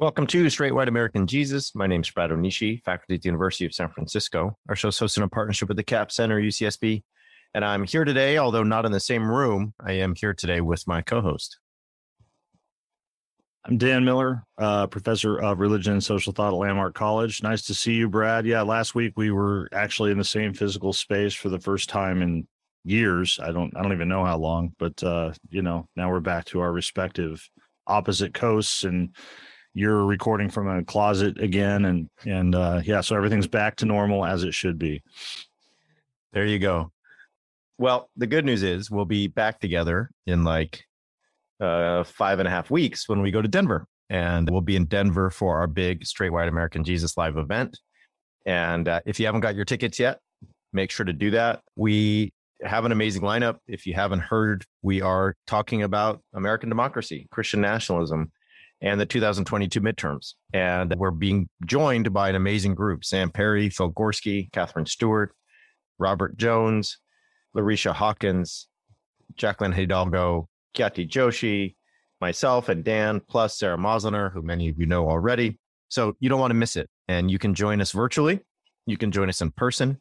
Welcome to Straight White American Jesus. My name is Brad Onishi, faculty at the University of San Francisco. Our show is hosted in partnership with the Capps Center, UCSB. And I'm here today, although not in the same room. I am here today with my co host. I'm Dan Miller, uh, professor of religion and social thought at Landmark College. Nice to see you, Brad. Yeah, last week we were actually in the same physical space for the first time in years. I don't, I don't even know how long, but uh, you know, now we're back to our respective opposite coasts and you're recording from a closet again and and uh yeah so everything's back to normal as it should be. There you go. Well the good news is we'll be back together in like uh five and a half weeks when we go to denver and we'll be in denver for our big straight white american jesus live event. And uh, if you haven't got your tickets yet make sure to do that. We have an amazing lineup. If you haven't heard we are talking about american democracy christian nationalism and the 2022 midterms. And we're being joined by an amazing group Sam Perry, Phil Gorski, Katherine Stewart, Robert Jones, Larycia Hawkins, Jacqueline Hidalgo, Khyati Joshi, myself, and Dan, plus Sara Moslener, who many of you know already. So you don't want to miss it. And you can join us virtually, you can join us in person.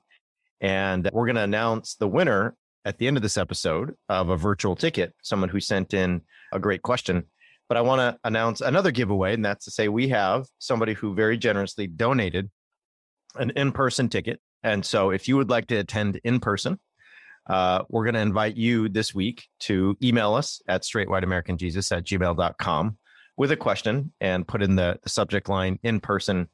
And we're going to announce the winner at the end of this episode of a virtual ticket, someone who sent in a great question but I want to announce another giveaway, and that's to say we have somebody who very generously donated an in-person ticket. And so if you would like to attend in person, uh, we're going to invite you this week to email us at straightwhiteamericanjesus at gmail.com with a question and put in the, the subject line in person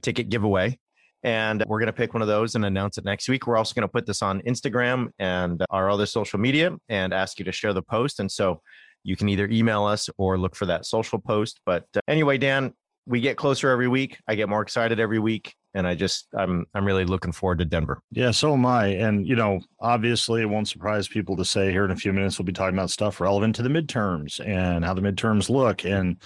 ticket giveaway. And we're going to pick one of those and announce it next week. We're also going to put this on Instagram and our other social media and ask you to share the post. And so you can either email us or look for that social post. But uh, anyway, Dan, we get closer every week. I get more excited every week, and I just I'm I'm really looking forward to Denver. Yeah, so am I. And you know, obviously, it won't surprise people to say here in a few minutes we'll be talking about stuff relevant to the midterms and how the midterms look and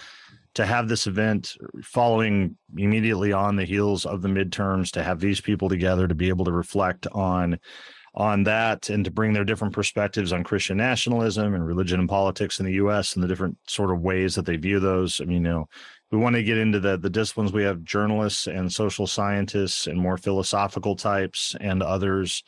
to have this event following immediately on the heels of the midterms to have these people together to be able to reflect on on that and to bring their different perspectives on Christian nationalism and religion and politics in the US and the different sort of ways that they view those. I mean, you know, we want to get into the the disciplines we have journalists and social scientists and more philosophical types and others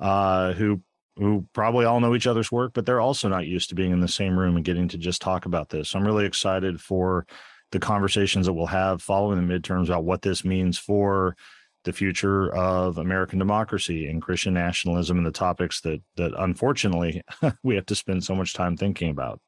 uh, who who probably all know each other's work, but they're also not used to being in the same room and getting to just talk about this. So I'm really excited for the conversations that we'll have following the midterms about what this means for the future of American democracy and Christian nationalism and the topics that that unfortunately we have to spend so much time thinking about.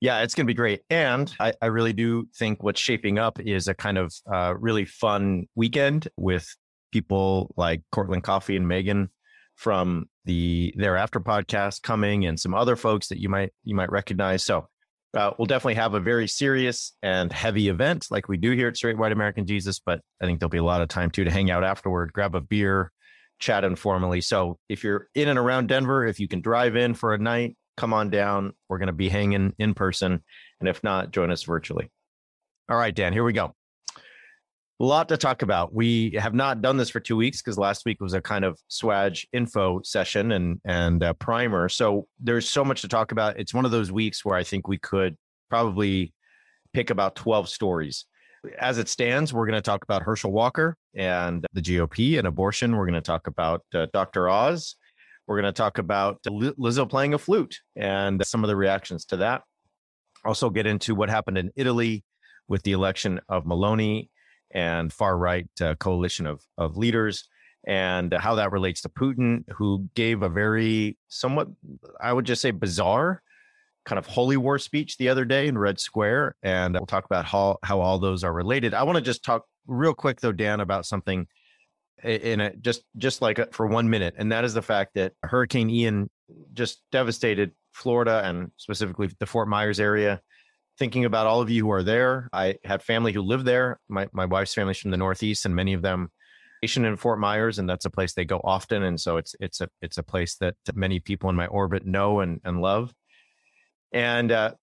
Yeah, it's going to be great. And I, I, really do think what's shaping up is a kind of uh, really fun weekend with people like Cortland Coffee and Megan from the Thereafter podcast coming and some other folks that you might you might recognize. So uh, we'll definitely have a very serious and heavy event like we do here at Straight White American Jesus, but I think there'll be a lot of time too to hang out afterward, grab a beer, chat informally. So if you're in and around Denver, if you can drive in for a night, come on down. We're going to be hanging in person. And if not, join us virtually. All right, Dan, here we go a lot to talk about. We have not done this for two weeks because last week was a kind of SWAJ info session and and primer. So there's so much to talk about. It's one of those weeks where I think we could probably pick about 12 stories. As it stands, we're going to talk about Herschel Walker and the GOP and abortion. We're going to talk about uh, Dr. Oz. We're going to talk about Lizzo playing a flute and some of the reactions to that. Also, get into what happened in Italy with the election of Meloni and far right uh, coalition of, of leaders and how that relates to Putin, who gave a very somewhat, I would just say, bizarre kind of holy war speech the other day in Red Square. And we'll talk about how, how all those are related. I want to just talk real quick, though, Dan, about something in a just just like for one minute, and that is the fact that Hurricane Ian just devastated Florida and specifically the Fort Myers area thinking about all of you who are there. I have family who live there. My my wife's family's from the Northeast, and many of them stationed in Fort Myers, and that's a place they go often. And so it's it's a it's a place that many people in my orbit know and and love. And uh,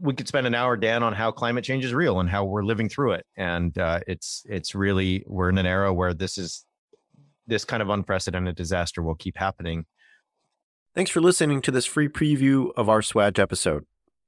we could spend an hour, Dan, on how climate change is real and how we're living through it. And uh, it's it's really we're in an era where this is this kind of unprecedented disaster will keep happening. Thanks for listening to this free preview of our SWAJ episode.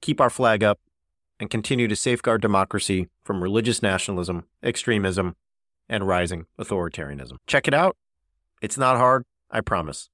keep our flag up, and continue to safeguard democracy from religious nationalism, extremism, and rising authoritarianism. Check it out. It's not hard, I promise.